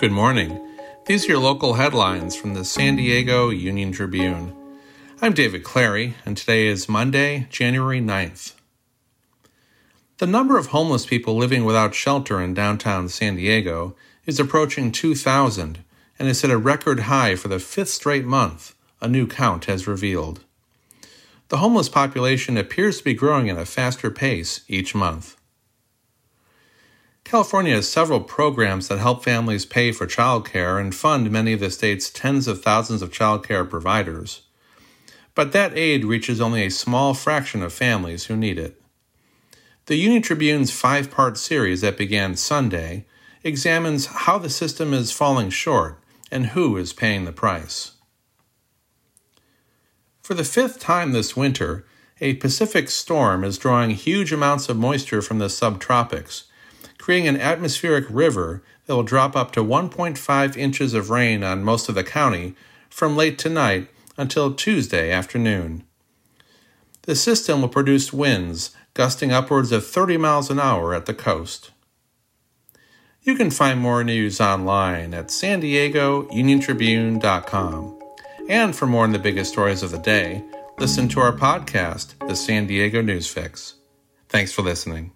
Good morning. These are your local headlines from the San Diego Union Tribune. I'm David Clary, and today is Monday, January 9th. The number of homeless people living without shelter in downtown San Diego is approaching 2,000 and is at a record high for the fifth straight month, a new count has revealed. The homeless population appears to be growing at a faster pace each month. California has several programs that help families pay for childcare and fund many of the state's tens of thousands of childcare providers. But that aid reaches only a small fraction of families who need it. The Union Tribune's five part series that began Sunday examines how the system is falling short and who is paying the price. For the fifth time this winter, a Pacific storm is drawing huge amounts of moisture from the subtropics creating an atmospheric river that will drop up to 1.5 inches of rain on most of the county from late tonight until Tuesday afternoon. The system will produce winds gusting upwards of 30 miles an hour at the coast. You can find more news online at san diego uniontribune.com. And for more on the biggest stories of the day, listen to our podcast, The San Diego News Fix. Thanks for listening.